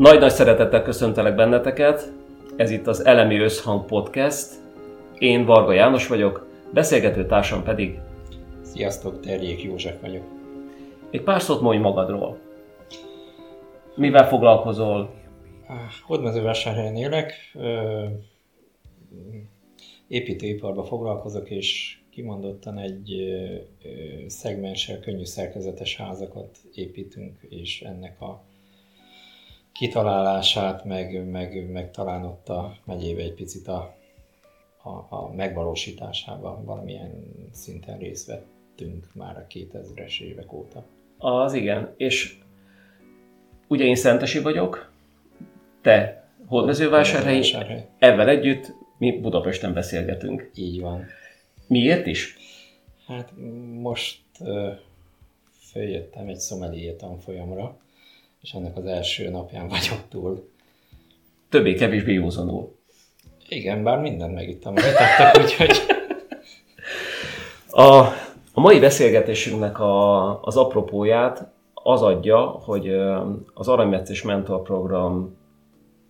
Nagy-nagy szeretettel köszöntelek benneteket. Ez itt az Elemi Összhang Podcast. Én Varga János vagyok, beszélgető társam pedig... Sziasztok, Terjék József vagyok. Egy pár szót mondj magadról. Mivel foglalkozol? Hódmezővásárhelyen élek, építőiparban foglalkozok, és kimondottan egy szegmenssel könnyű szerkezetes házakat építünk, és ennek a kitalálását, meg, meg, meg talán ott a megyébe egy picit a, a, a megvalósításában valamilyen szinten részt vettünk már a 2000-es évek óta. Az igen, és ugye én Szentesi vagyok, te Hódmezővásárhelyi, ezzel együtt mi Budapesten beszélgetünk. Így van. Miért is? Hát most uh, följöttem egy szomelié tanfolyamra, és ennek az első napján vagyok túl. Többé-kevésbé józanul. Igen, bár mindent megittem, amit tettek, úgyhogy... A, a mai beszélgetésünknek a, az apropóját az adja, hogy az Aranymetszés Mentor Program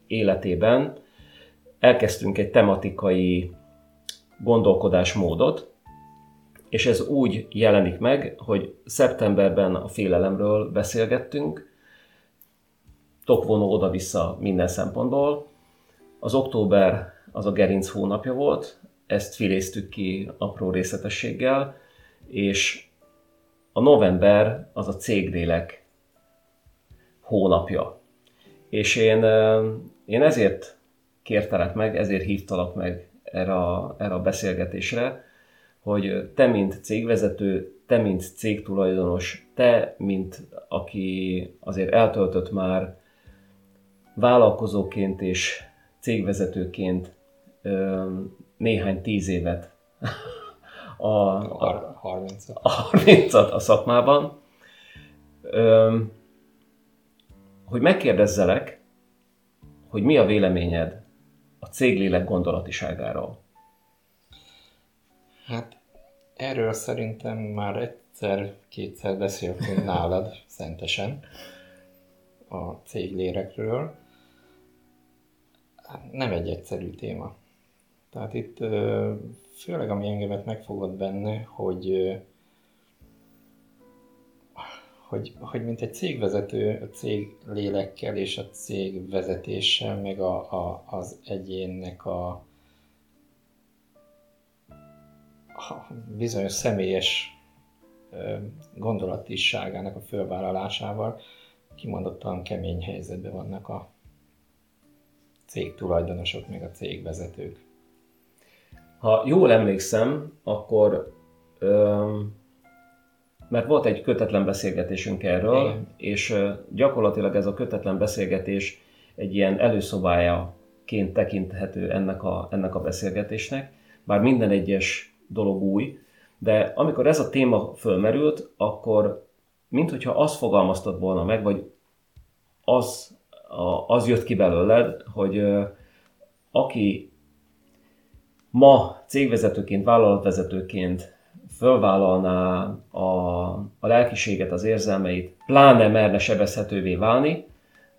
életében elkezdtünk egy tematikai gondolkodásmódot, és ez úgy jelenik meg, hogy szeptemberben a félelemről beszélgettünk, tokvonó oda-vissza minden szempontból. Az október az a gerinc hónapja volt, ezt filéztük ki apró részletességgel, és a november az a cégdélek hónapja. És én, én ezért kértelek meg, ezért hívtalak meg erre a, erre a beszélgetésre, hogy te, mint cégvezető, te, mint cégtulajdonos, te, mint aki azért eltöltött már vállalkozóként és cégvezetőként néhány tíz évet a, a, 30 a, 30 a szakmában, hogy megkérdezzelek, hogy mi a véleményed a céglélek gondolatiságáról? Hát erről szerintem már egyszer-kétszer beszéltünk nálad szentesen a céglélekről. Hát nem egy egyszerű téma. Tehát itt főleg ami engemet megfogott benne, hogy hogy, hogy mint egy cégvezető, a cég lélekkel és a cég vezetéssel, meg a, a, az egyénnek a, a bizonyos személyes gondolatisságának a fölvállalásával kimondottan kemény helyzetben vannak a cég tulajdonosok, meg a cégvezetők. Ha jól emlékszem, akkor öm, mert volt egy kötetlen beszélgetésünk erről, Igen. és gyakorlatilag ez a kötetlen beszélgetés egy ilyen előszobájaként tekinthető ennek a, ennek a beszélgetésnek, bár minden egyes dolog új, de amikor ez a téma fölmerült, akkor minthogyha azt fogalmaztad volna meg, vagy az, a, az jött ki belőled, hogy aki ma cégvezetőként, vállalatvezetőként fölvállalná a, a lelkiséget, az érzelmeit, pláne merne sebezhetővé válni,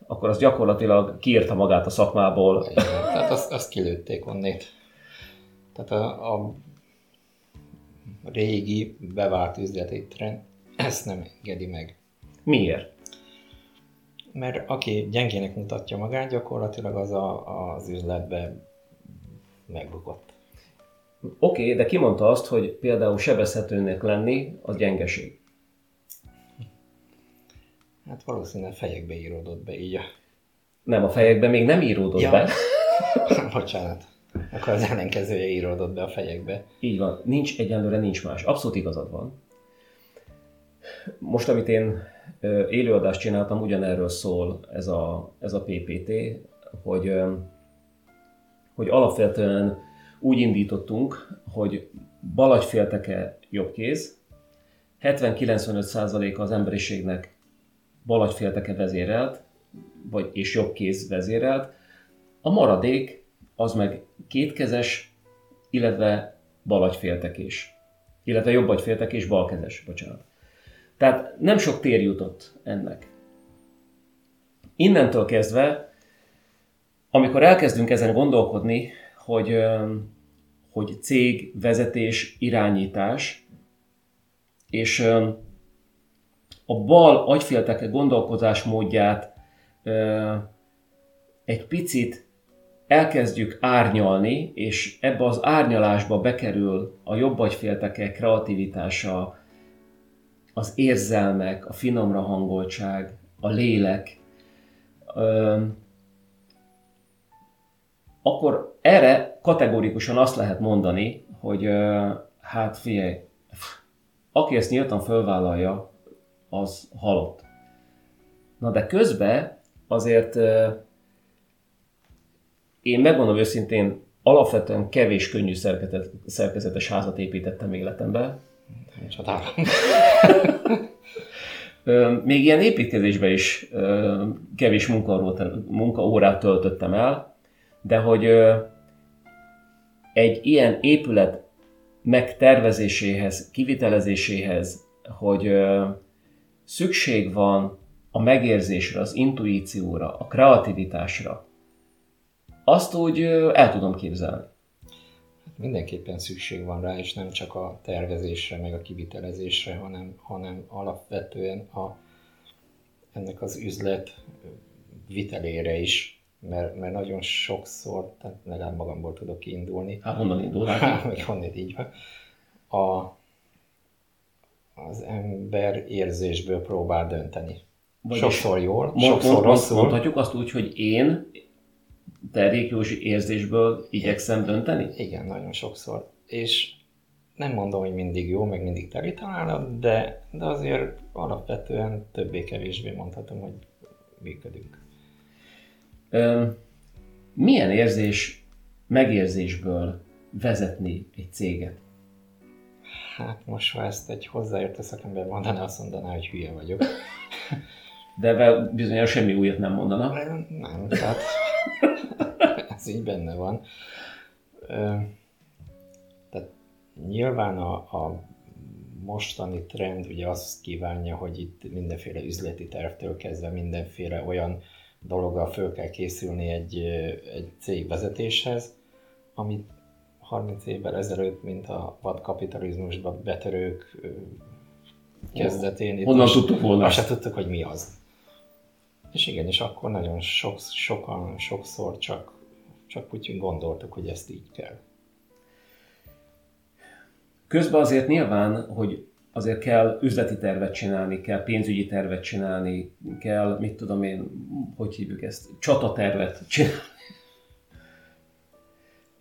akkor az gyakorlatilag kiírta magát a szakmából. Igen, tehát azt, azt kilőtték onnét. Tehát a, a régi bevált üzleti trend ezt nem engedi meg. Miért? Mert aki gyengének mutatja magát, gyakorlatilag az a, az üzletbe megbukott. Oké, okay, de ki mondta azt, hogy például sebezhetőnek lenni az gyengeség? Hát valószínűleg fejekbe íródott be így. A... Nem, a fejekbe még nem íródott ja. be. Bocsánat. Akkor az ellenkezője íródott be a fejekbe. Így van. Nincs egyenlőre, nincs más. Abszolút igazad van. Most, amit én élőadást csináltam, ugyanerről szól ez a, ez a PPT, hogy, hogy alapvetően úgy indítottunk, hogy balagyfélteke jobb kéz, 70-95% az emberiségnek balagyfélteke vezérelt, vagy és jobb kéz vezérelt, a maradék az meg kétkezes, illetve balagyféltekés, illetve jobb agyféltekés, balkezes, bocsánat. Tehát nem sok tér jutott ennek. innentől kezdve, amikor elkezdünk ezen gondolkodni, hogy, hogy cég, vezetés, irányítás, és a bal agyfélteke gondolkozásmódját egy picit elkezdjük árnyalni, és ebbe az árnyalásba bekerül a jobb agyfélteke kreativitása, az érzelmek, a finomra hangoltság, a lélek, akkor erre kategórikusan azt lehet mondani, hogy hát figyelj, aki ezt nyíltan fölvállalja, az halott. Na de közben azért én megmondom őszintén, alapvetően kevés könnyű szerkezetes házat építettem életembe. Csodálom. Még ilyen építkezésben is kevés munkaórát töltöttem el, de hogy egy ilyen épület megtervezéséhez, kivitelezéséhez, hogy szükség van a megérzésre, az intuícióra, a kreativitásra, azt úgy el tudom képzelni. Mindenképpen szükség van rá, és nem csak a tervezésre, meg a kivitelezésre, hanem, hanem alapvetően a, ennek az üzlet vitelére is, mert, mert nagyon sokszor, tehát legalább magamból tudok kiindulni. Hát honnan indul? Hát, honnan így van. A, az ember érzésből próbál dönteni. Vagyis sokszor jól, mond, sokszor mond, rosszul. Mondhatjuk azt úgy, hogy én Terjék Józsi érzésből igyekszem dönteni? Igen, nagyon sokszor. És nem mondom, hogy mindig jó, meg mindig teri találat, de, de azért alapvetően többé-kevésbé mondhatom, hogy működünk. Ön, milyen érzés megérzésből vezetni egy céget? Hát most, ha ezt egy hozzáértő szakember mondaná, azt mondaná, hogy hülye vagyok. De bizonyos semmi újat nem mondana. Nem, tehát ez így benne van. Tehát nyilván a, a mostani trend ugye azt kívánja, hogy itt mindenféle üzleti tervtől kezdve mindenféle olyan dologgal föl kell készülni egy, egy cég vezetéshez, amit 30 évvel ezelőtt, mint a vadkapitalizmusba betörők kezdetén. Honnan tudtuk volna? Azt se tudtuk, hogy mi az. És igen, és akkor nagyon sok, sokan, sokszor csak, csak úgy gondoltuk, hogy ezt így kell. Közben azért nyilván, hogy azért kell üzleti tervet csinálni, kell pénzügyi tervet csinálni, kell, mit tudom én, hogy hívjuk ezt, csatatervet csinálni.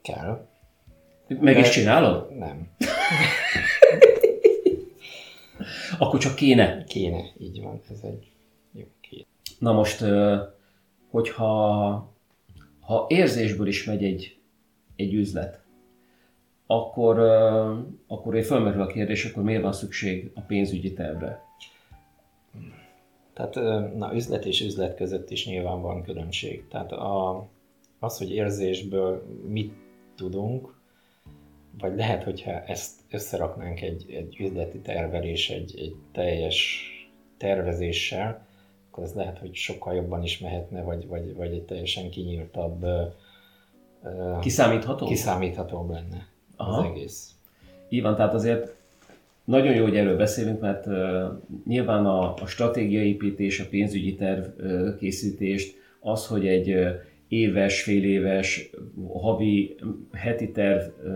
Kell. Meg De is csinálod? Nem. Akkor csak kéne. Kéne, így van. Ez egy Na most, hogyha ha érzésből is megy egy, egy üzlet, akkor, akkor én fölmerül a kérdés, akkor miért van szükség a pénzügyi tervre? Tehát na, üzlet és üzlet között is nyilván van különbség. Tehát a, az, hogy érzésből mit tudunk, vagy lehet, hogyha ezt összeraknánk egy, egy üzleti tervel és egy, egy teljes tervezéssel, akkor ez lehet, hogy sokkal jobban is mehetne, vagy, vagy, vagy egy teljesen kinyíltabb, kiszámítható? kiszámíthatóbb lenne Aha. az egész. Így van, tehát azért nagyon jó, hogy erről beszélünk, mert uh, nyilván a, a stratégiaépítés, a pénzügyi terv uh, készítést, az, hogy egy uh, éves, fél éves, havi, heti terv uh,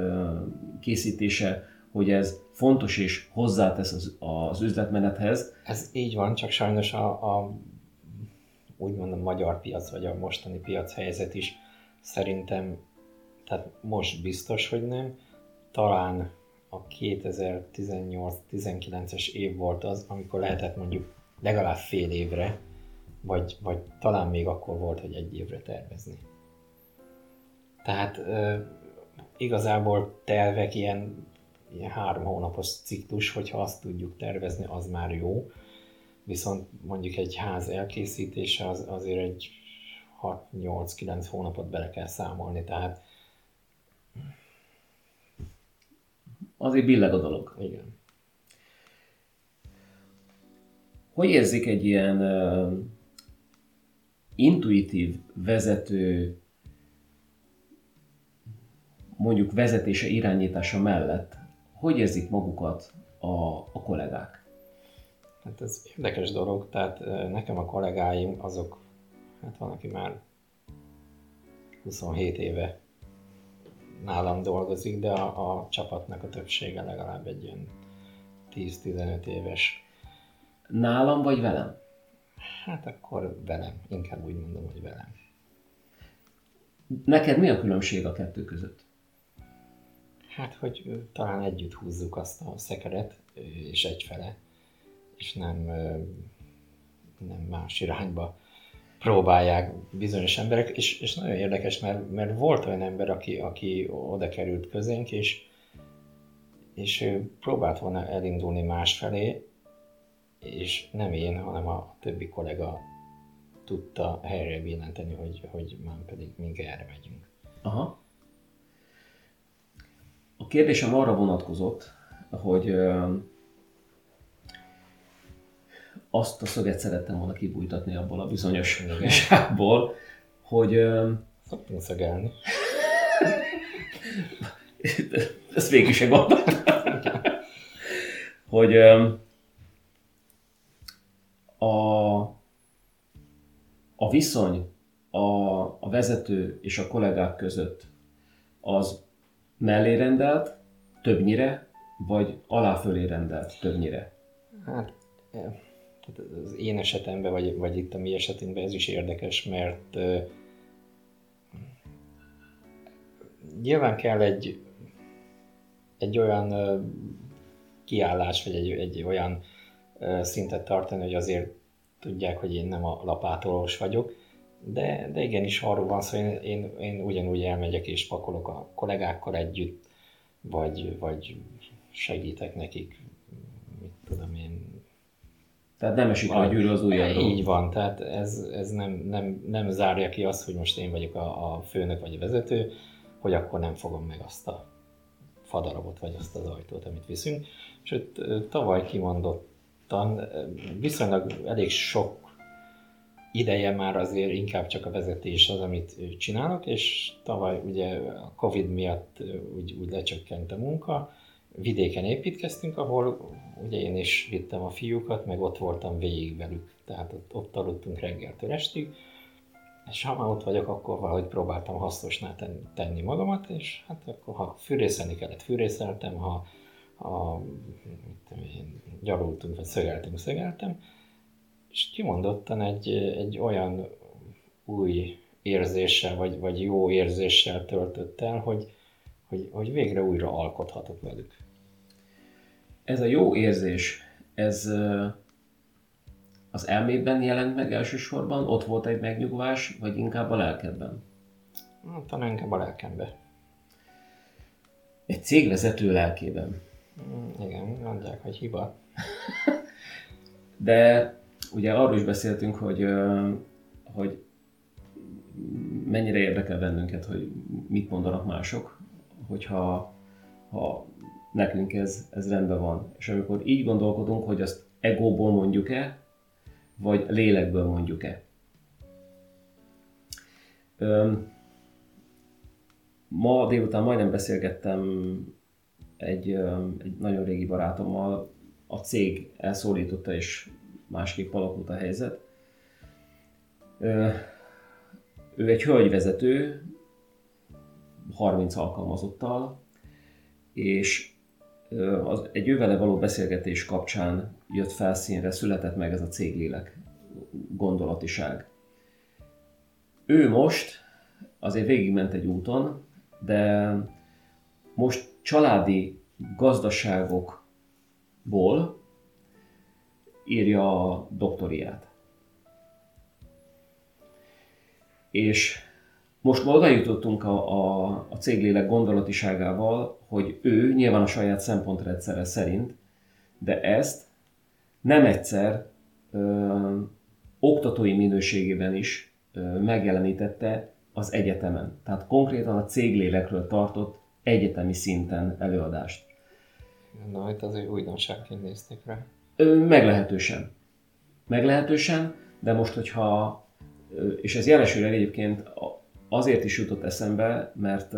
készítése, hogy ez fontos és hozzátesz az, az üzletmenethez. Ez így van, csak sajnos a, a úgymond a magyar piac, vagy a mostani piac helyzet is szerintem, tehát most biztos, hogy nem. Talán a 2018-19-es év volt az, amikor lehetett mondjuk legalább fél évre, vagy, vagy talán még akkor volt, hogy egy évre tervezni. Tehát e, igazából tervek ilyen ilyen három hónapos ciklus, hogyha azt tudjuk tervezni, az már jó. Viszont mondjuk egy ház elkészítése az, azért egy 6-8-9 hónapot bele kell számolni, tehát azért billeg a dolog. Igen. Hogy érzik egy ilyen intuitív vezető mondjuk vezetése, irányítása mellett hogy érzik magukat a, a kollégák? Hát ez érdekes dolog, tehát nekem a kollégáim azok, hát van, aki már 27 éve nálam dolgozik, de a, a csapatnak a többsége legalább egy ilyen 10-15 éves. Nálam vagy velem? Hát akkor velem, inkább úgy mondom, hogy velem. Neked mi a különbség a kettő között? Hát, hogy talán együtt húzzuk azt a szekeret, és egyfele, és nem, nem más irányba próbálják bizonyos emberek, és, és nagyon érdekes, mert, mert volt olyan ember, aki, aki oda került közénk, és, és ő próbált volna elindulni másfelé, és nem én, hanem a többi kollega tudta helyre billenteni, hogy, hogy már pedig mink erre megyünk. Aha. A kérdésem arra vonatkozott, hogy azt a szöget szerettem volna kibújtatni abból a bizonyos sávból, hogy... Szoktunk szögelni. Ezt végig sem gondoltam. hogy a, a viszony a, a vezető és a kollégák között az mellérendelt többnyire, vagy aláfölé rendelt többnyire? Hát az én esetemben, vagy, vagy itt a mi esetünkben ez is érdekes, mert uh, nyilván kell egy, egy olyan uh, kiállás, vagy egy, egy olyan uh, szintet tartani, hogy azért tudják, hogy én nem a lapátolós vagyok, de, de igenis arról van szó, én, én, én ugyanúgy elmegyek és pakolok a kollégákkal együtt, vagy, vagy segítek nekik, mit tudom én. Tehát nem esik a gyűrű az ujjadról. Így van, tehát ez, ez nem, nem, nem zárja ki azt, hogy most én vagyok a, a főnök vagy a vezető, hogy akkor nem fogom meg azt a fadarabot, vagy azt az ajtót, amit viszünk. Sőt, tavaly kimondottan viszonylag elég sok ideje már azért inkább csak a vezetés az, amit csinálok, és tavaly ugye a Covid miatt úgy, úgy lecsökkent a munka, vidéken építkeztünk, ahol ugye én is vittem a fiúkat, meg ott voltam végig velük, tehát ott, ott aludtunk reggeltől estig, és ha már ott vagyok, akkor valahogy próbáltam hasznosná tenni magamat, és hát akkor ha fűrészelni kellett, fűrészeltem, ha, ha én, gyalultunk, vagy szögeltünk, szögeltem, és kimondottan egy, egy olyan új érzéssel, vagy, vagy jó érzéssel töltött el, hogy, hogy, hogy végre újra alkothatok velük. Ez a jó érzés, ez az elmédben jelent meg elsősorban? Ott volt egy megnyugvás, vagy inkább a lelkedben? Hát, talán inkább a lelkemben. Egy cégvezető lelkében. Mm, igen, mondják, hogy hiba. De ugye arról is beszéltünk, hogy, hogy mennyire érdekel bennünket, hogy mit mondanak mások, hogyha ha nekünk ez, ez rendben van. És amikor így gondolkodunk, hogy azt egóból mondjuk-e, vagy lélekből mondjuk-e. Ma délután majdnem beszélgettem egy, egy nagyon régi barátommal, a cég elszólította és másképp alakult a helyzet. Ő egy hölgyvezető, 30 alkalmazottal, és az, egy ővele való beszélgetés kapcsán jött felszínre, született meg ez a céglélek gondolatiság. Ő most azért végigment egy úton, de most családi gazdaságokból írja a doktoriát. És most ma oda jutottunk a, a, a céglélek gondolatiságával, hogy ő nyilván a saját szempontrendszere szerint, de ezt nem egyszer ö, oktatói minőségében is ö, megjelenítette az egyetemen. Tehát konkrétan a céglélekről tartott egyetemi szinten előadást. Na, itt azért újdonságként nézték rá. Meglehetősen. Meglehetősen, de most, hogyha és ez jelesül egyébként azért is jutott eszembe, mert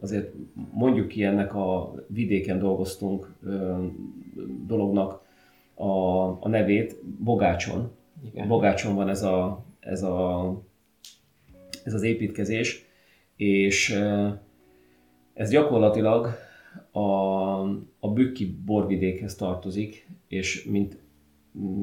azért mondjuk ki ennek a vidéken dolgoztunk dolognak a, a nevét Bogácson. Igen. Bogácson van ez, a, ez, a, ez az építkezés, és ez gyakorlatilag a, a Bükki borvidékhez tartozik, és mint,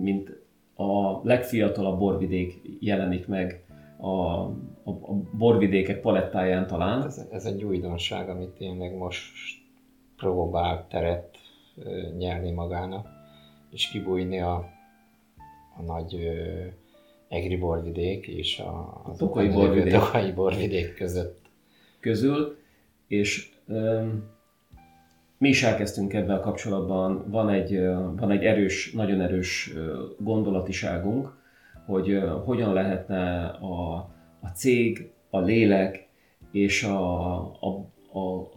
mint a legfiatalabb borvidék jelenik meg a, a, a borvidékek palettáján talán. Ez, ez egy újdonság, amit tényleg most próbál teret nyerni magának, és kibújni a, a nagy ö, egri borvidék és a, a tokai borvidék. tokai borvidék között. Közül, és ö, mi is elkezdtünk ebben a kapcsolatban, van egy, van egy erős, nagyon erős gondolatiságunk, hogy hogyan lehetne a, a cég, a lélek és a, a, a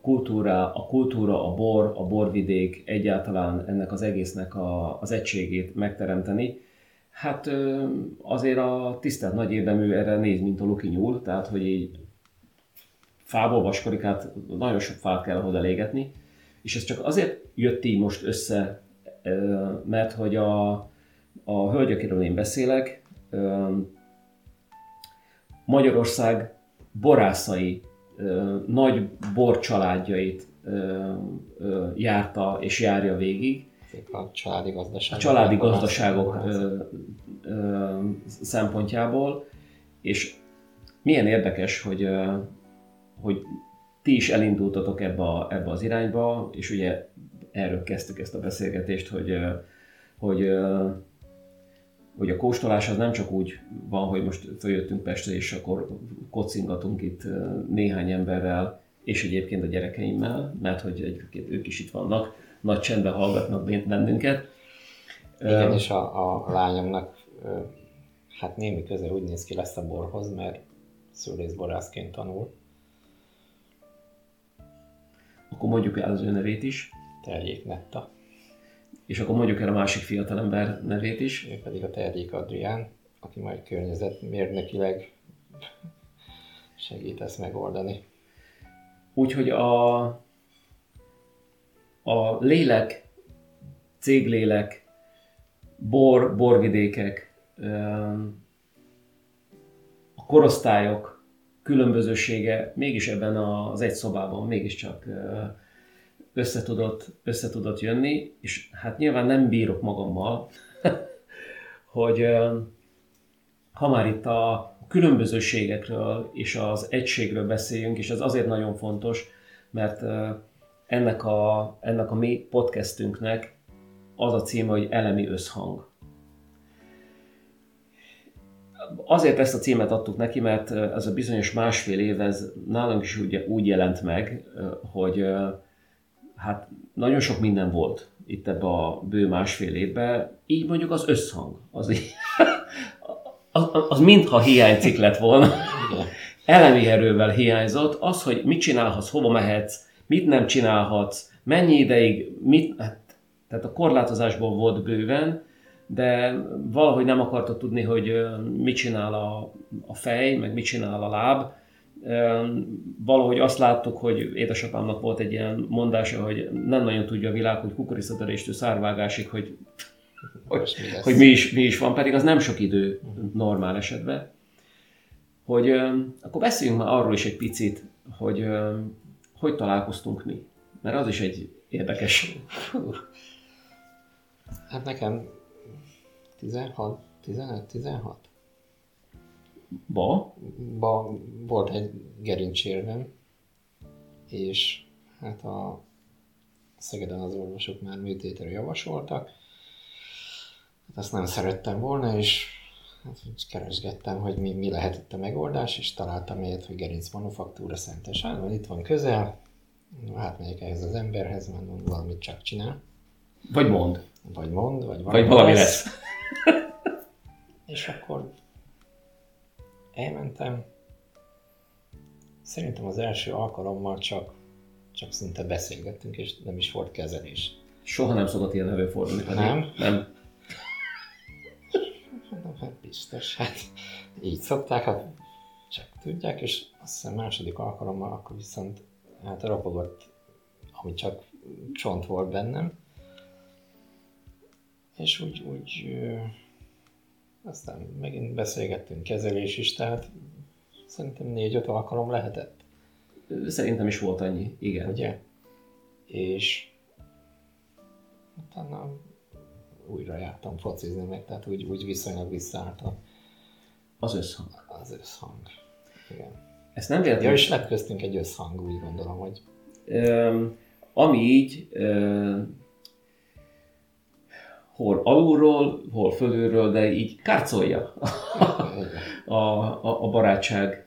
kultúra, a kultúra, a bor, a borvidék, egyáltalán ennek az egésznek a, az egységét megteremteni. Hát azért a tisztelt nagy érdemű erre néz, mint a Luki nyúl, tehát hogy így fából vaskarikát, nagyon sok fát kell ahhoz elégetni, és ez csak azért jött így most össze, mert hogy a, a hölgy, akiről én beszélek, Magyarország borászai nagy borcsaládjait járta és járja végig. A családi gazdaságok. A családi gazdaságok szempontjából, és milyen érdekes, hogy, hogy ti is elindultatok ebbe, a, ebbe az irányba, és ugye erről kezdtük ezt a beszélgetést, hogy, hogy, hogy a kóstolás az nem csak úgy van, hogy most följöttünk Pestre, és akkor kocingatunk itt néhány emberrel, és egyébként a gyerekeimmel, mert hogy egyébként ők is itt vannak, nagy csendben hallgatnak bennünket. Igen, és a, a lányomnak hát némi köze úgy néz ki lesz a borhoz, mert szülészborászként tanul, akkor mondjuk el az ő nevét is. Terjék Netta. És akkor mondjuk el a másik fiatalember nevét is. Ő pedig a Terjék Adrián, aki majd környezetmérnökileg segít ezt megoldani. Úgyhogy a, a lélek, céglélek, bor, borvidékek, a korosztályok, különbözősége mégis ebben az egy szobában mégiscsak összetudott, összetudott jönni, és hát nyilván nem bírok magammal, hogy ha már itt a különbözőségekről és az egységről beszéljünk, és ez azért nagyon fontos, mert ennek a, ennek a mi podcastünknek az a címe, hogy elemi összhang. Azért ezt a címet adtuk neki, mert ez a bizonyos másfél év, ez nálunk is úgy, úgy jelent meg, hogy hát nagyon sok minden volt itt ebbe a bő másfél évben, így mondjuk az összhang, az, így, az, az mintha hiánycik lett volna. Elemi erővel hiányzott, az, hogy mit csinálhatsz, hova mehetsz, mit nem csinálhatsz, mennyi ideig, mit, hát, tehát a korlátozásból volt bőven, de valahogy nem akarta tudni, hogy mit csinál a, a fej, meg mit csinál a láb. Valahogy azt láttuk, hogy édesapámnak volt egy ilyen mondása, hogy nem nagyon tudja a világ, hogy kukoricataréstől szárvágásig, hogy, hogy, mi, hogy mi, is, mi is van, pedig az nem sok idő normál esetben. Hogy akkor beszéljünk már arról is egy picit, hogy hogy találkoztunk mi. Mert az is egy érdekes. Hát nekem 16, 15, 16? Ba? Ba volt egy gerincsérvem, és hát a Szegeden az orvosok már műtétre javasoltak. Hát azt nem szerettem volna, és hát, keresgettem, hogy mi, mi lehet itt a megoldás, és találtam ilyet, hogy gerinc manufaktúra szentes. Hát, itt van közel, hát megyek ehhez az emberhez, mondom, valamit csak csinál. Vagy mond. Vagy mond, vagy valami, vagy valami lesz. lesz. És akkor elmentem. Szerintem az első alkalommal csak, csak szinte beszélgettünk, és nem is volt kezelés. Soha nem szokott ilyen előfordulni. Nem? Nem. Hát biztos, hát így szokták, hát csak tudják, és azt hiszem második alkalommal akkor viszont hát rapogott, ami csak csont volt bennem, és úgy, úgy aztán megint beszélgettünk kezelés is, tehát szerintem négy-öt alkalom lehetett. Szerintem is volt annyi, igen. Ugye? És utána újra jártam focizni meg, tehát úgy, úgy viszonylag visszaállt az összhang. Az összhang. Igen. Ezt nem véletlenül... Ja, és lett köztünk egy összhang, úgy gondolom, hogy... Um, ami így um, hol alulról, hol fölülről, de így kárcolja a, a, a barátság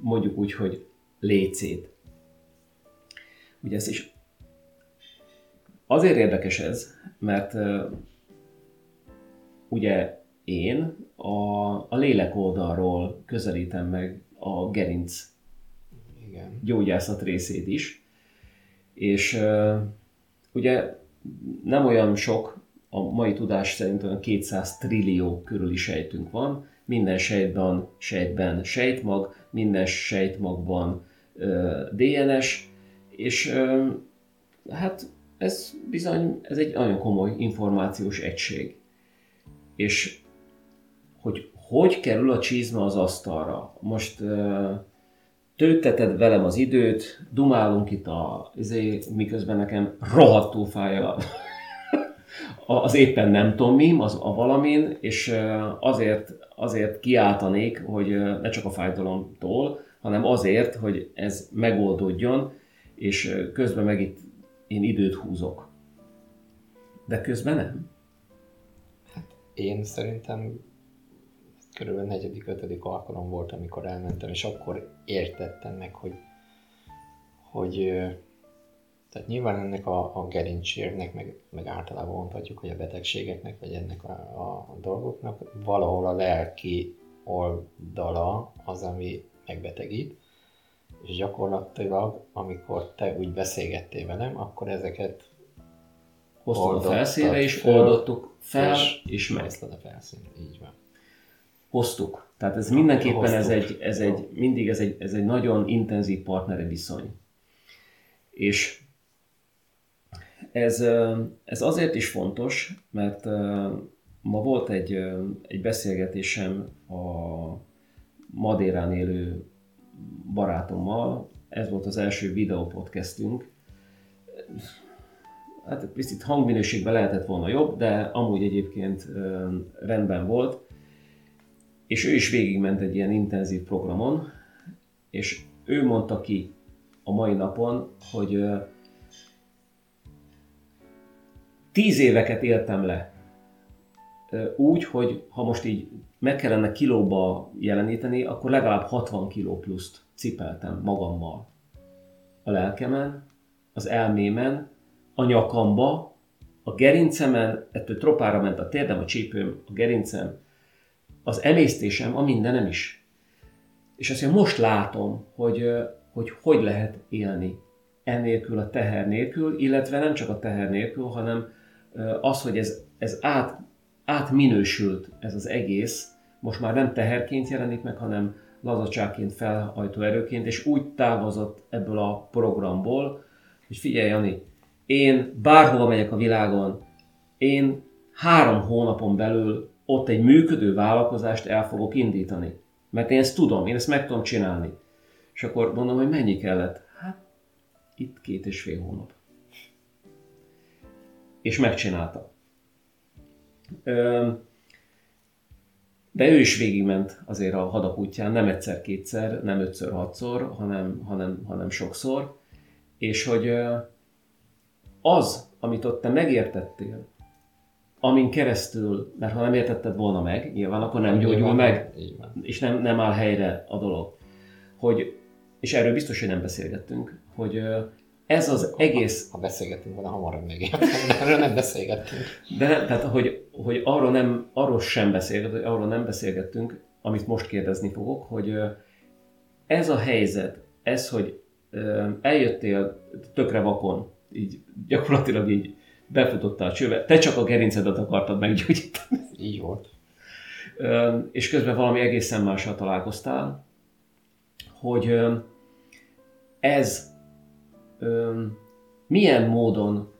mondjuk úgy, hogy lécét. Ugye ez is azért érdekes ez, mert ugye én a, a lélek oldalról közelítem meg a gerinc Igen. gyógyászat részét is. És ugye nem olyan sok, a mai tudás szerint olyan 200 trillió körüli sejtünk van, minden sejtben, sejtben sejtmag, minden sejtmagban uh, DNS, és uh, hát ez bizony, ez egy nagyon komoly információs egység. És hogy hogy kerül a csizma az asztalra. Most uh, tölteted velem az időt, dumálunk itt a, azért, miközben nekem rohadtul fáj a, az éppen nem tudom mi, az a valamin, és azért, azért kiáltanék, hogy ne csak a fájdalomtól, hanem azért, hogy ez megoldódjon, és közben meg itt én időt húzok. De közben nem. Hát én szerintem körülbelül negyedik, ötödik alkalom volt, amikor elmentem, és akkor értettem meg, hogy, hogy tehát nyilván ennek a, a gerincsérnek, meg, meg általában mondhatjuk, hogy a betegségeknek, vagy ennek a, a dolgoknak valahol a lelki oldala az, ami megbetegít, és gyakorlatilag, amikor te úgy beszélgettél velem, akkor ezeket hoztad a felszínre, és oldottuk fel, és, és meg. a felszínre, így van hoztuk. Tehát ez mindenképpen ez egy, ez egy, mindig ez egy, ez egy nagyon intenzív partneri viszony. És ez, ez azért is fontos, mert ma volt egy, egy beszélgetésem a Madérán élő barátommal, ez volt az első videópodcastünk. Hát picit hangminőségben lehetett volna jobb, de amúgy egyébként rendben volt. És ő is végigment egy ilyen intenzív programon, és ő mondta ki a mai napon, hogy tíz éveket éltem le úgy, hogy ha most így meg kellene kilóba jeleníteni, akkor legalább 60 kiló pluszt cipeltem magammal. A lelkemen, az elmémen, a nyakamba, a gerincemen, ettől tropára ment a térdem, a csípőm, a gerincem, az emésztésem, a mindenem is. És azt mondja, most látom, hogy, hogy hogy lehet élni ennélkül a teher nélkül, illetve nem csak a teher nélkül, hanem az, hogy ez, ez át, átminősült ez az egész, most már nem teherként jelenik meg, hanem lazacságként, felhajtó erőként, és úgy távozott ebből a programból, hogy figyelj, Jani, én bárhol megyek a világon, én három hónapon belül ott egy működő vállalkozást el fogok indítani. Mert én ezt tudom, én ezt meg tudom csinálni. És akkor mondom, hogy mennyi kellett? Hát itt két és fél hónap. És megcsinálta. De ő is végigment azért a hadak útján, nem egyszer-kétszer, nem ötször-hatszor, hanem, hanem, hanem sokszor. És hogy az, amit ott te megértettél, amin keresztül, mert ha nem értetted volna meg, nyilván akkor nem gyógyul van, meg, és nem, nem áll helyre a dolog. Hogy, és erről biztos, hogy nem beszélgettünk, hogy ez az egész... Ha beszélgettünk volna, hamarabb megértem, de erről nem beszélgettünk. De nem, tehát, hogy, hogy arról, nem, arról sem beszélgettünk, arról nem beszélgettünk, amit most kérdezni fogok, hogy ez a helyzet, ez, hogy eljöttél tökre vakon, így gyakorlatilag így befutottál a csőbe, te csak a gerincedet akartad meggyógyítani. így volt. És közben valami egészen mással találkoztál, hogy ez milyen módon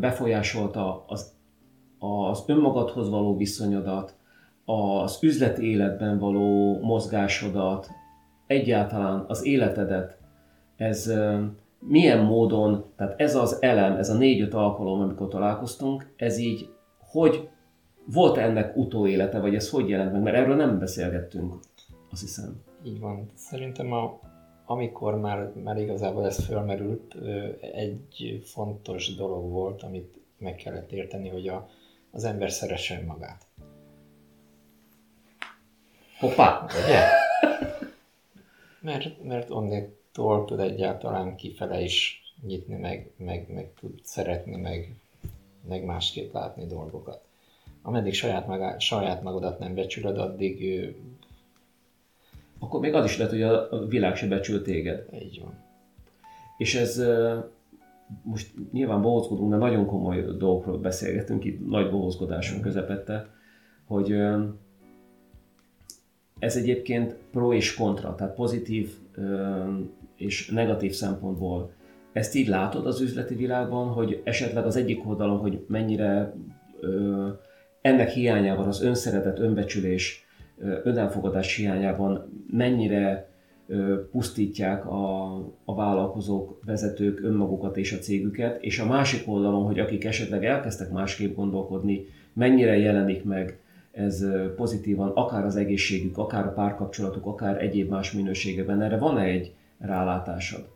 befolyásolta az, az önmagadhoz való viszonyodat, az üzleti életben való mozgásodat, egyáltalán az életedet, ez milyen módon, tehát ez az elem, ez a négy-öt alkalom, amikor találkoztunk, ez így, hogy volt ennek utóélete, vagy ez hogy jelent meg? Mert erről nem beszélgettünk, azt hiszem. Így van. Szerintem a, amikor már, már igazából ez fölmerült, egy fontos dolog volt, amit meg kellett érteni, hogy a, az ember szeresse magát. Hoppá! Ugye? Mert, mert onnétól tud egyáltalán kifele is nyitni, meg, meg, meg tud szeretni, meg, meg másképp látni dolgokat. Ameddig saját, magá, saját magadat nem becsülöd, addig akkor még az is lehet, hogy a világ se becsül téged. Így van. És ez most nyilván bohózkodunk, de nagyon komoly dolgokról beszélgetünk itt nagy bohózkodásunk közepette, hogy ez egyébként pro és kontra, tehát pozitív és negatív szempontból. Ezt így látod az üzleti világban, hogy esetleg az egyik oldalon, hogy mennyire ennek hiányában az önszeretet, önbecsülés önelfogadás hiányában mennyire pusztítják a, a vállalkozók, vezetők önmagukat és a cégüket, és a másik oldalon, hogy akik esetleg elkezdtek másképp gondolkodni, mennyire jelenik meg ez pozitívan, akár az egészségük, akár a párkapcsolatuk, akár egyéb más minőségeben. Erre van-e egy rálátásod?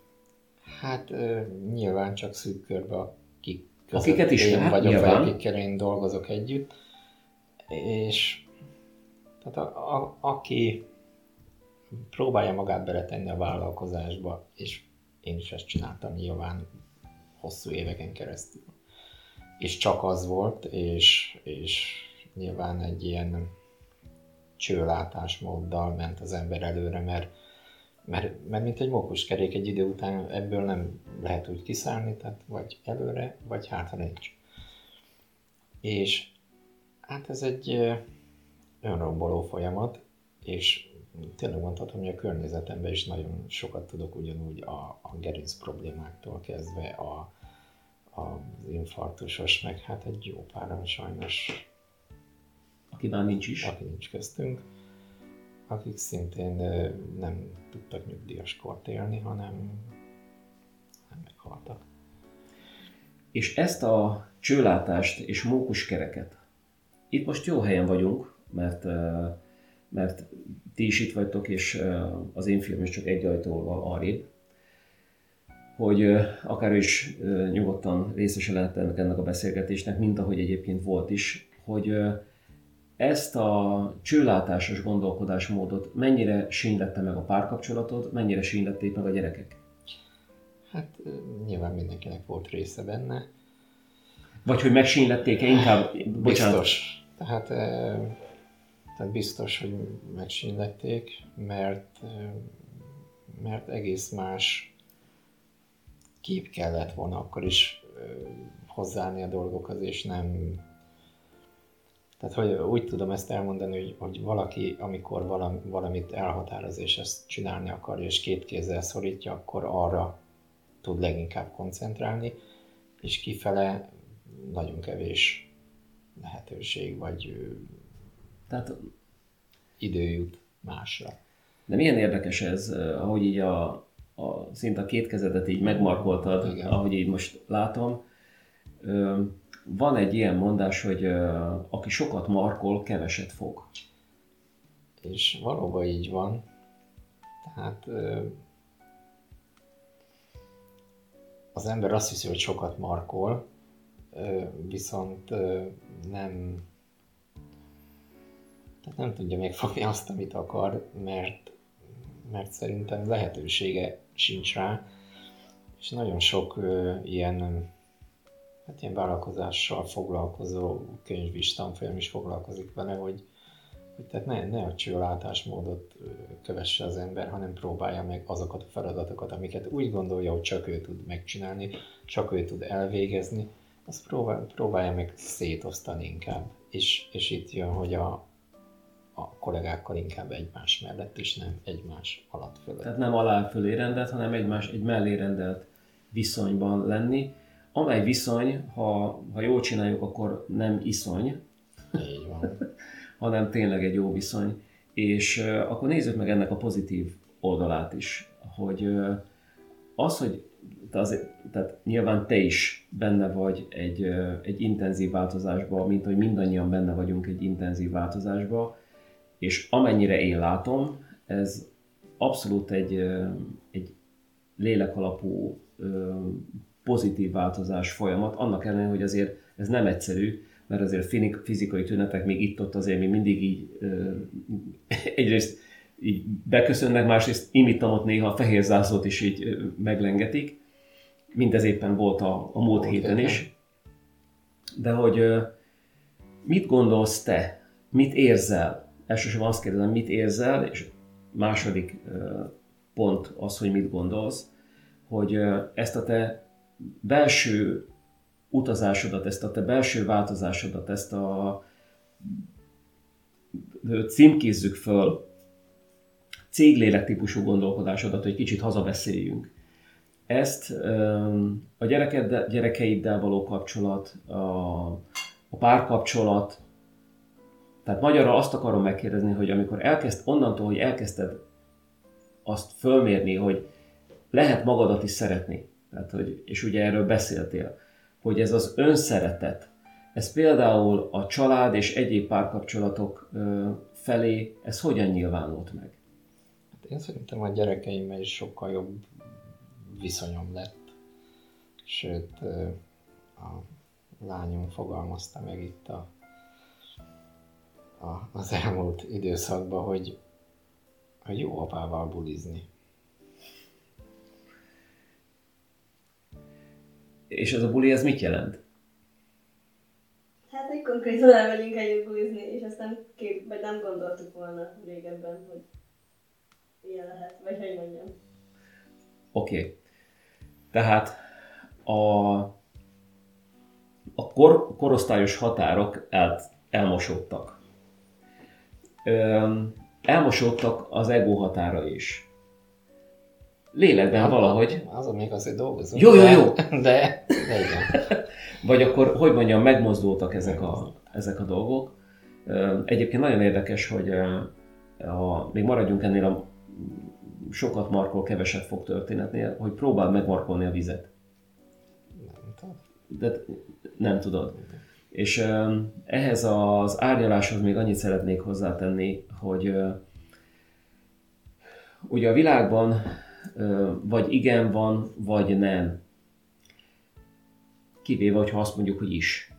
Hát nyilván csak szűk körbe, akik Akiket is én vagyok, nyilván. vagy akikkel én dolgozok együtt. És tehát a, a, aki próbálja magát beletenni a vállalkozásba, és én is ezt csináltam nyilván hosszú éveken keresztül. És csak az volt, és, és nyilván egy ilyen csőlátásmóddal ment az ember előre, mert, mert, mert mint egy kerék egy idő után ebből nem lehet úgy kiszállni, tehát vagy előre, vagy hátra nincs. És hát ez egy önromboló folyamat, és tényleg mondhatom, hogy a környezetemben is nagyon sokat tudok ugyanúgy a, a gerinc problémáktól kezdve a, az infarktusos, meg hát egy jó páran sajnos. Aki már nincs is. Aki nincs köztünk, akik szintén nem tudtak nyugdíjas kort élni, hanem nem meghaltak. És ezt a csőlátást és mókuskereket, itt most jó helyen vagyunk, mert, mert ti is itt vagytok, és az én film is csak egy ajtóval arrébb, hogy akár is nyugodtan részese lehetnek ennek a beszélgetésnek, mint ahogy egyébként volt is, hogy ezt a csőlátásos gondolkodásmódot mennyire sínlette meg a párkapcsolatod, mennyire sínlették meg a gyerekek? Hát nyilván mindenkinek volt része benne. Vagy hogy megsínlették-e inkább? Bocsánat. Biztos. Tehát tehát biztos, hogy megsínlették, mert, mert egész más kép kellett volna akkor is hozzáállni a dolgokhoz, és nem... Tehát, hogy úgy tudom ezt elmondani, hogy, hogy valaki, amikor valami, valamit elhatároz, és ezt csinálni akarja, és két kézzel szorítja, akkor arra tud leginkább koncentrálni, és kifele nagyon kevés lehetőség, vagy tehát idő jut másra. De milyen érdekes ez, ahogy így a, a szinte a két kezedet így megmarkoltad, Igen. ahogy így most látom. Van egy ilyen mondás, hogy aki sokat markol, keveset fog. És valóban így van. Tehát az ember azt hiszi, hogy sokat markol, viszont nem tehát nem tudja megfogni azt, amit akar, mert, mert szerintem lehetősége sincs rá, és nagyon sok ö, ilyen, hát ilyen vállalkozással foglalkozó könyv is, tanfolyam is foglalkozik vele, hogy, hogy tehát ne, ne a csőlátásmódot kövesse az ember, hanem próbálja meg azokat a feladatokat, amiket úgy gondolja, hogy csak ő tud megcsinálni, csak ő tud elvégezni, azt próbál, próbálja meg szétosztani inkább és, és itt jön, hogy a, a kollégákkal inkább egymás mellett, és nem egymás alatt fölött. Tehát nem alá fölé rendelt, hanem egymás, egy mellé rendelt viszonyban lenni, amely viszony, ha, ha jól csináljuk, akkor nem iszony, Így van. hanem tényleg egy jó viszony. És uh, akkor nézzük meg ennek a pozitív oldalát is, hogy uh, az, hogy te azért, tehát nyilván te is benne vagy egy, uh, egy intenzív változásban, mint hogy mindannyian benne vagyunk egy intenzív változásban, és amennyire én látom, ez abszolút egy, egy lélekalapú pozitív változás folyamat, annak ellenére, hogy azért ez nem egyszerű, mert azért fizikai tünetek még itt-ott azért még mindig így egyrészt így beköszönnek, másrészt imitam ott néha a fehér zászlót is így meglengetik. Mindez éppen volt a, a múlt héten is. De hogy mit gondolsz te? Mit érzel? Elsősorban azt kérdezem, mit érzel, és második pont az, hogy mit gondolsz, hogy ezt a te belső utazásodat, ezt a te belső változásodat, ezt a címkézzük föl céglélek típusú gondolkodásodat, hogy kicsit hazabeszéljünk. Ezt a gyereked, gyerekeiddel való kapcsolat, a, a párkapcsolat, tehát magyarra azt akarom megkérdezni, hogy amikor elkezd, onnantól, hogy elkezdted azt fölmérni, hogy lehet magadat is szeretni, tehát, hogy, és ugye erről beszéltél, hogy ez az önszeretet, ez például a család és egyéb párkapcsolatok felé, ez hogyan nyilvánult meg? Hát én szerintem a gyerekeimmel is sokkal jobb viszonyom lett. Sőt, a lányom fogalmazta meg itt a, a, az elmúlt időszakban, hogy, hogy jó apával bulizni. És ez a buli, ez mit jelent? Hát, hogy konkrétan elmegyünk együtt bulizni, és aztán kép, vagy nem gondoltuk volna régebben, hogy ilyen lehet, vagy hogy mondjam. Oké. Okay. Tehát a, a kor, korosztályos határok el, elmosódtak. Ö, elmosódtak az ego határa is lélekben hát, valahogy. Azon még azért dolgozunk. Jó, jó, jó. De, de, igen. Vagy akkor, hogy mondjam, megmozdultak ezek a, ezek a dolgok. Egyébként nagyon érdekes, hogy a, még maradjunk ennél a sokat markol, keveset fog történetnél, hogy próbáld megmarkolni a vizet. Nem tudom. De nem tudod. És ehhez az árnyaláshoz még annyit szeretnék hozzátenni, hogy ugye a világban vagy igen van, vagy nem. Kivéve, hogyha azt mondjuk, hogy is.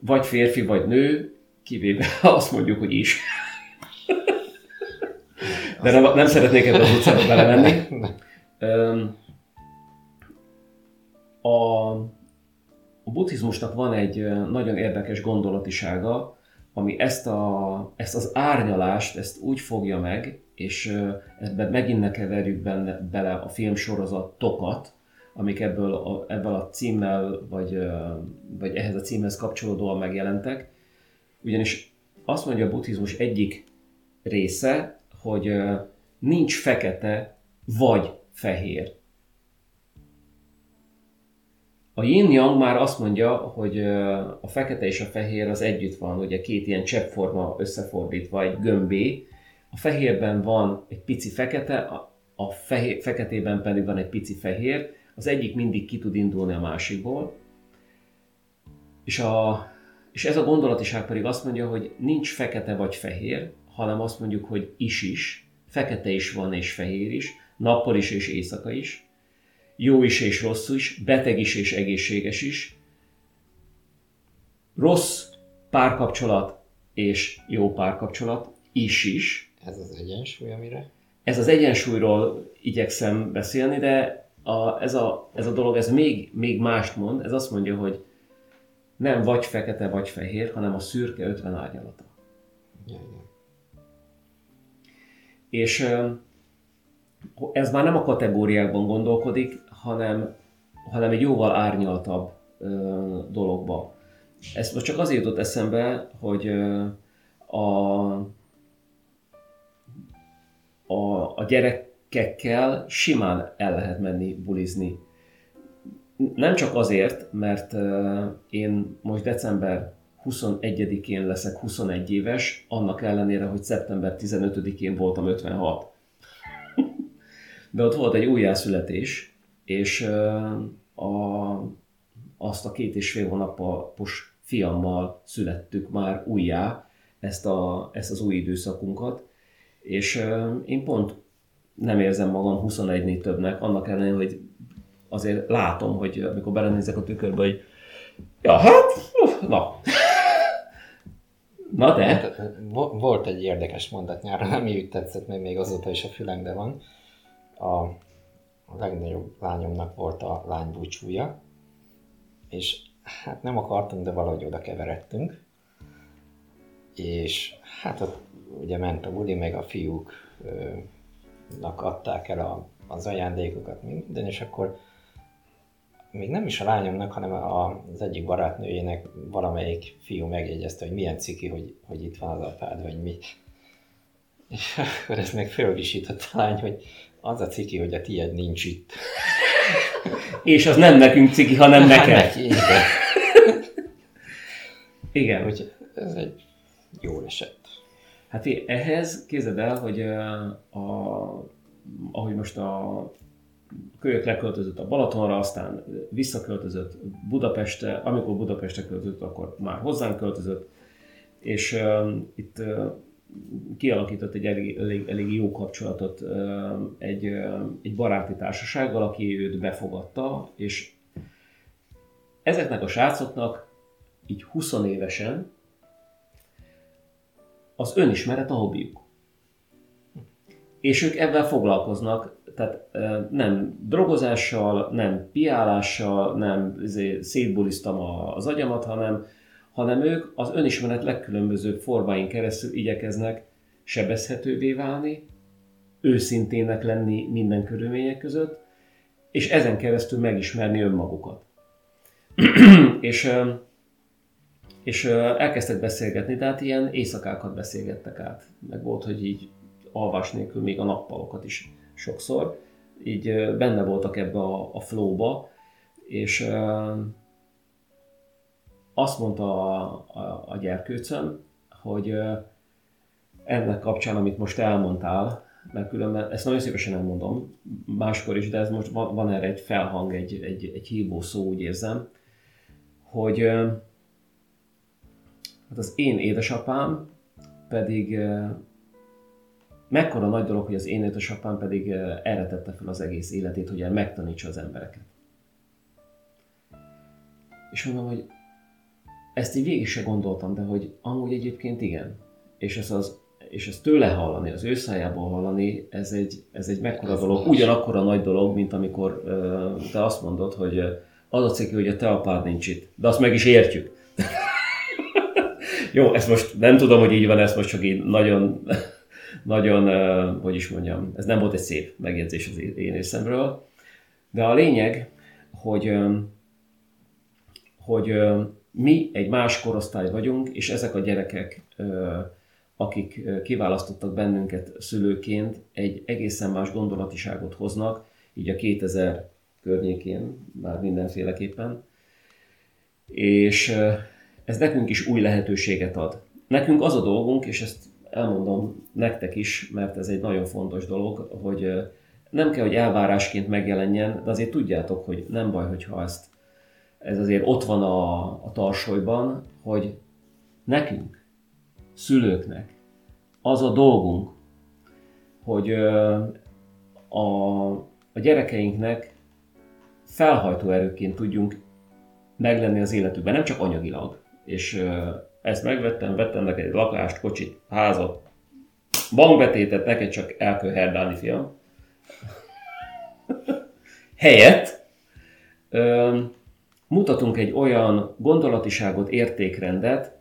Vagy férfi, vagy nő, kivéve, azt mondjuk, hogy is. De nem, nem szeretnék ebbe az utcába belemenni. A, a buddhizmusnak van egy nagyon érdekes gondolatisága, ami ezt, a, ezt az árnyalást, ezt úgy fogja meg, és ebben megint ne keverjük benne, bele a filmsorozatokat, amik ebből a, ebből a címmel, vagy, vagy ehhez a címhez kapcsolódóan megjelentek. Ugyanis azt mondja a buddhizmus egyik része, hogy nincs fekete vagy fehér. A yin yang már azt mondja, hogy a fekete és a fehér az együtt van, ugye két ilyen cseppforma összefordítva egy gömbé, a fehérben van egy pici fekete, a, a fehér, feketében pedig van egy pici fehér, az egyik mindig ki tud indulni a másikból, és, a, és ez a gondolatiság pedig azt mondja, hogy nincs fekete vagy fehér, hanem azt mondjuk, hogy is-is, fekete is van és fehér is, nappal is és éjszaka is, jó is és rossz is, beteg is és egészséges is, rossz párkapcsolat és jó párkapcsolat is is, ez az egyensúly, amire? Ez az egyensúlyról igyekszem beszélni, de a, ez, a, ez a dolog ez még, még mást mond. Ez azt mondja, hogy nem vagy fekete, vagy fehér, hanem a szürke 50 árnyalata. Ja, ja. És ez már nem a kategóriákban gondolkodik, hanem, hanem egy jóval árnyaltabb dologba. ezt most csak azért jutott eszembe, hogy a, a, a gyerekekkel simán el lehet menni bulizni. Nem csak azért, mert én most december 21-én leszek 21 éves, annak ellenére, hogy szeptember 15-én voltam 56. De ott volt egy újjászületés, és a, azt a két és fél hónapos fiammal születtük már újjá ezt, a, ezt az új időszakunkat, és én pont nem érzem magam 21-nél többnek, annak ellenére, hogy azért látom, hogy amikor belenézek a tükörbe, hogy ja, hát, na. Na de? Hát, volt egy érdekes mondat nyáron, ami úgy tetszett, még, még azóta is a fülembe van. A, legnagyobb lányomnak volt a lánybúcsúja, és hát nem akartunk, de valahogy oda keveredtünk. És hát ott ugye ment a buli, meg a fiúknak adták el a, az ajándékokat, minden, és akkor még nem is a lányomnak, hanem az egyik barátnőjének valamelyik fiú megjegyezte, hogy milyen ciki, hogy, hogy itt van az apád, vagy mi. És akkor ez meg fölvisított a lány, hogy az a ciki, hogy a tiéd nincs itt. És az nem nekünk ciki, hanem hát neked. Neki, igen. igen. Úgyhogy ez egy jó esett. Hát ehhez képzeld el, hogy a, ahogy most a kölyök leköltözött a Balatonra, aztán visszaköltözött Budapestre, amikor Budapestre költözött, akkor már hozzánk költözött, és uh, itt uh, kialakított egy elég, elég, elég jó kapcsolatot uh, egy, uh, egy baráti társasággal, aki őt befogadta, és ezeknek a srácoknak így 20 évesen az önismeret a hobbiuk. És ők ebben foglalkoznak, tehát nem drogozással, nem piálással, nem izé, szétbuliztam az agyamat, hanem, hanem ők az önismeret legkülönbözőbb formáin keresztül igyekeznek sebezhetővé válni, őszintének lenni minden körülmények között, és ezen keresztül megismerni önmagukat. és és elkezdtek beszélgetni, de hát ilyen éjszakákat beszélgettek át. Meg volt, hogy így alvás nélkül még a nappalokat is sokszor. Így benne voltak ebbe a, a flowba, és azt mondta a, a, a gyerkőcöm, hogy ennek kapcsán, amit most elmondtál, mert különben ezt nagyon szívesen elmondom, máskor is, de ez most van, van erre egy felhang, egy, egy, egy hívó szó, úgy érzem, hogy Hát az én édesapám pedig mekkora nagy dolog, hogy az én édesapám pedig erre tette fel az egész életét, hogy el megtanítsa az embereket. És mondom, hogy ezt így végig se gondoltam, de hogy amúgy egyébként igen. És ez az és ezt tőle hallani, az ő szájából hallani, ez egy, ez egy mekkora ez dolog, ugyanakkor a nagy dolog, mint amikor uh, te azt mondod, hogy az a ciki, hogy a te apád nincs itt. De azt meg is értjük. Jó, ezt most nem tudom, hogy így van, ezt most csak így nagyon, nagyon, hogy is mondjam, ez nem volt egy szép megjegyzés az én részemről, de a lényeg, hogy, hogy mi egy más korosztály vagyunk, és ezek a gyerekek, akik kiválasztottak bennünket szülőként, egy egészen más gondolatiságot hoznak, így a 2000 környékén, már mindenféleképpen. És ez nekünk is új lehetőséget ad. Nekünk az a dolgunk, és ezt elmondom nektek is, mert ez egy nagyon fontos dolog, hogy nem kell, hogy elvárásként megjelenjen, de azért tudjátok, hogy nem baj, hogyha ezt, ez azért ott van a, a tarsolyban, hogy nekünk, szülőknek az a dolgunk, hogy a, a gyerekeinknek felhajtó erőként tudjunk meglenni az életükben, nem csak anyagilag, és ezt megvettem, vettem neked egy lakást, kocsit, házat, bankbetétet, neked csak el kell herdálni, fiam. Helyett mutatunk egy olyan gondolatiságot, értékrendet,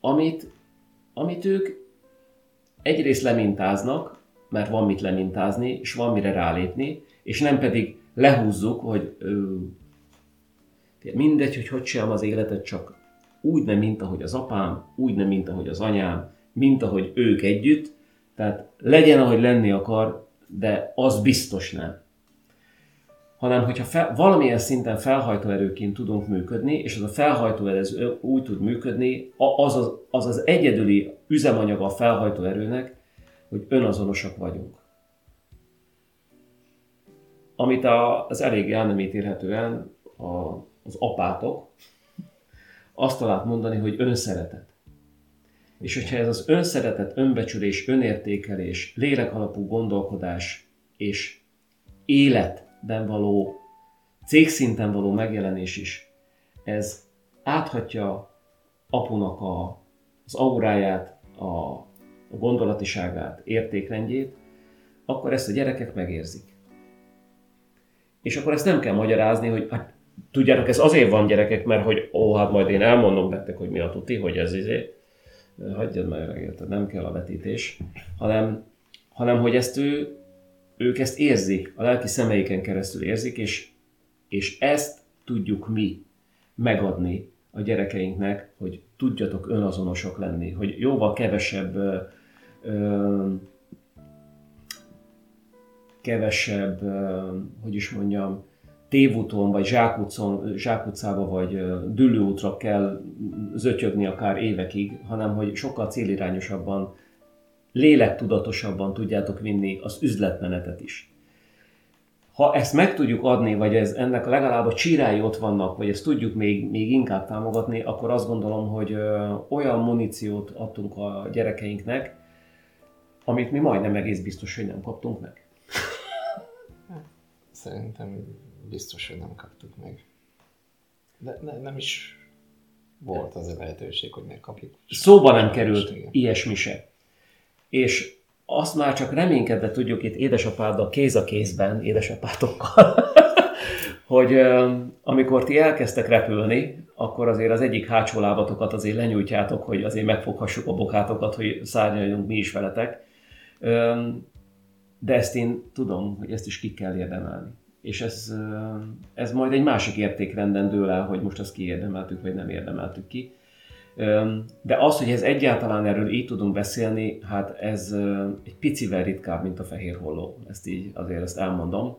amit, amit ők egyrészt lemintáznak, mert van mit lemintázni, és van mire rálépni, és nem pedig lehúzzuk, hogy ö, Mindegy, hogy hogy csinálom az életet, csak úgy nem, mint ahogy az apám, úgy nem, mint ahogy az anyám, mint ahogy ők együtt, tehát legyen, ahogy lenni akar, de az biztos nem. Hanem, hogyha fel, valamilyen szinten felhajtóerőként tudunk működni, és az a felhajtóerő úgy tud működni, az az, az az egyedüli üzemanyaga a felhajtóerőnek, hogy önazonosak vagyunk. Amit az elég el nem a, az apátok azt talált mondani, hogy önszeretet. És hogyha ez az önszeretet, önbecsülés, önértékelés, lélekalapú gondolkodás és életben való, cégszinten való megjelenés is, ez áthatja apunak a, az auráját, a, a gondolatiságát, értékrendjét, akkor ezt a gyerekek megérzik. És akkor ezt nem kell magyarázni, hogy hát, tudjátok, ez azért van gyerekek, mert hogy ó, hát majd én elmondom nektek, hogy mi a tuti, hogy ez izé, hagyjad már érted, nem kell a vetítés, hanem, hanem hogy ezt ő, ők ezt érzik, a lelki szemeiken keresztül érzik, és, és ezt tudjuk mi megadni a gyerekeinknek, hogy tudjatok önazonosok lenni, hogy jóval kevesebb ö, ö, kevesebb, ö, hogy is mondjam, tévúton, vagy zsákutcon, zsákutcába, vagy dülőútra kell zötyögni akár évekig, hanem hogy sokkal célirányosabban, lélektudatosabban tudjátok vinni az üzletmenetet is. Ha ezt meg tudjuk adni, vagy ez, ennek legalább a csírái ott vannak, vagy ezt tudjuk még, még inkább támogatni, akkor azt gondolom, hogy ö, olyan muníciót adtunk a gyerekeinknek, amit mi majdnem egész biztos, hogy nem kaptunk meg. Szerintem biztos, hogy nem kaptuk meg. De ne, nem is volt az a lehetőség, hogy megkapjuk. Szóba nem került igen. ilyesmi se. És azt már csak reménykedve tudjuk itt édesapáddal kéz a kézben, édesapátokkal, hogy amikor ti elkezdtek repülni, akkor azért az egyik hátsó lábatokat azért lenyújtjátok, hogy azért megfoghassuk a bokátokat, hogy szárnyaljunk mi is veletek. De ezt én tudom, hogy ezt is ki kell érdemelni és ez, ez majd egy másik értékrenden dől el, hogy most azt kiérdemeltük, vagy nem érdemeltük ki. De az, hogy ez egyáltalán erről így tudunk beszélni, hát ez egy picivel ritkább, mint a fehér holló. Ezt így azért ezt elmondom.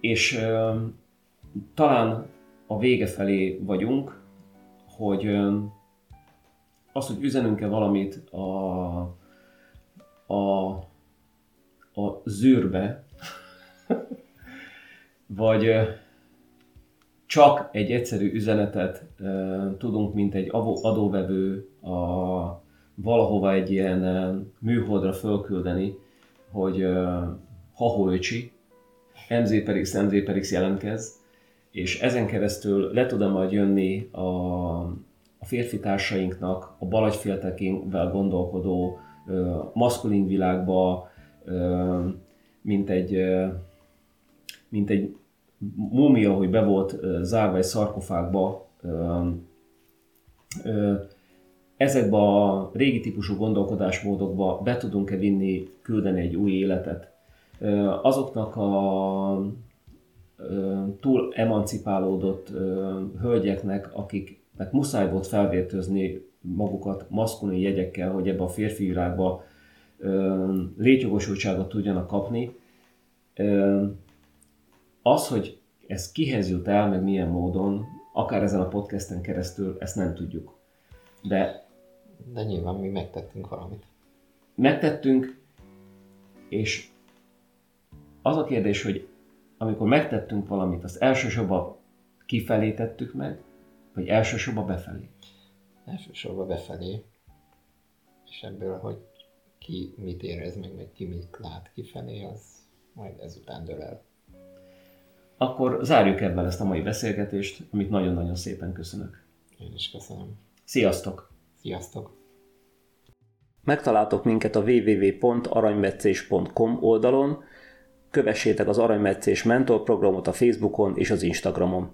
És talán a vége felé vagyunk, hogy az, hogy üzenünk-e valamit a, a, a zűrbe, vagy csak egy egyszerű üzenetet tudunk, mint egy adóvevő a, valahova egy ilyen műholdra fölküldeni, hogy hahoöcsi, MZPerix, MZPerix jelentkez, és ezen keresztül le tudom majd jönni a, a férfi társainknak a balagyféltekénvel gondolkodó maszkulin világba, mint egy mint egy múmia, hogy be volt zárva egy szarkofágba, ezekbe a régi típusú gondolkodásmódokba be tudunk-e vinni, küldeni egy új életet. Azoknak a túl emancipálódott hölgyeknek, akiknek muszáj volt felvértőzni magukat maszkulin jegyekkel, hogy ebbe a férfi világba létjogosultságot tudjanak kapni, az, hogy ez kihez jut el, meg milyen módon, akár ezen a podcasten keresztül, ezt nem tudjuk. De, De nyilván mi megtettünk valamit. Megtettünk, és az a kérdés, hogy amikor megtettünk valamit, azt elsősorban kifelé tettük meg, vagy elsősorban befelé? Elsősorban befelé. És ebből, hogy ki mit érez meg, vagy ki mit lát kifelé, az majd ezután dől el akkor zárjuk ebben ezt a mai beszélgetést, amit nagyon-nagyon szépen köszönök. Én is köszönöm. Sziasztok! Sziasztok! Megtaláltok minket a www.aranymetszés.com oldalon, kövessétek az Aranymetszés mentor programot a Facebookon és az Instagramon.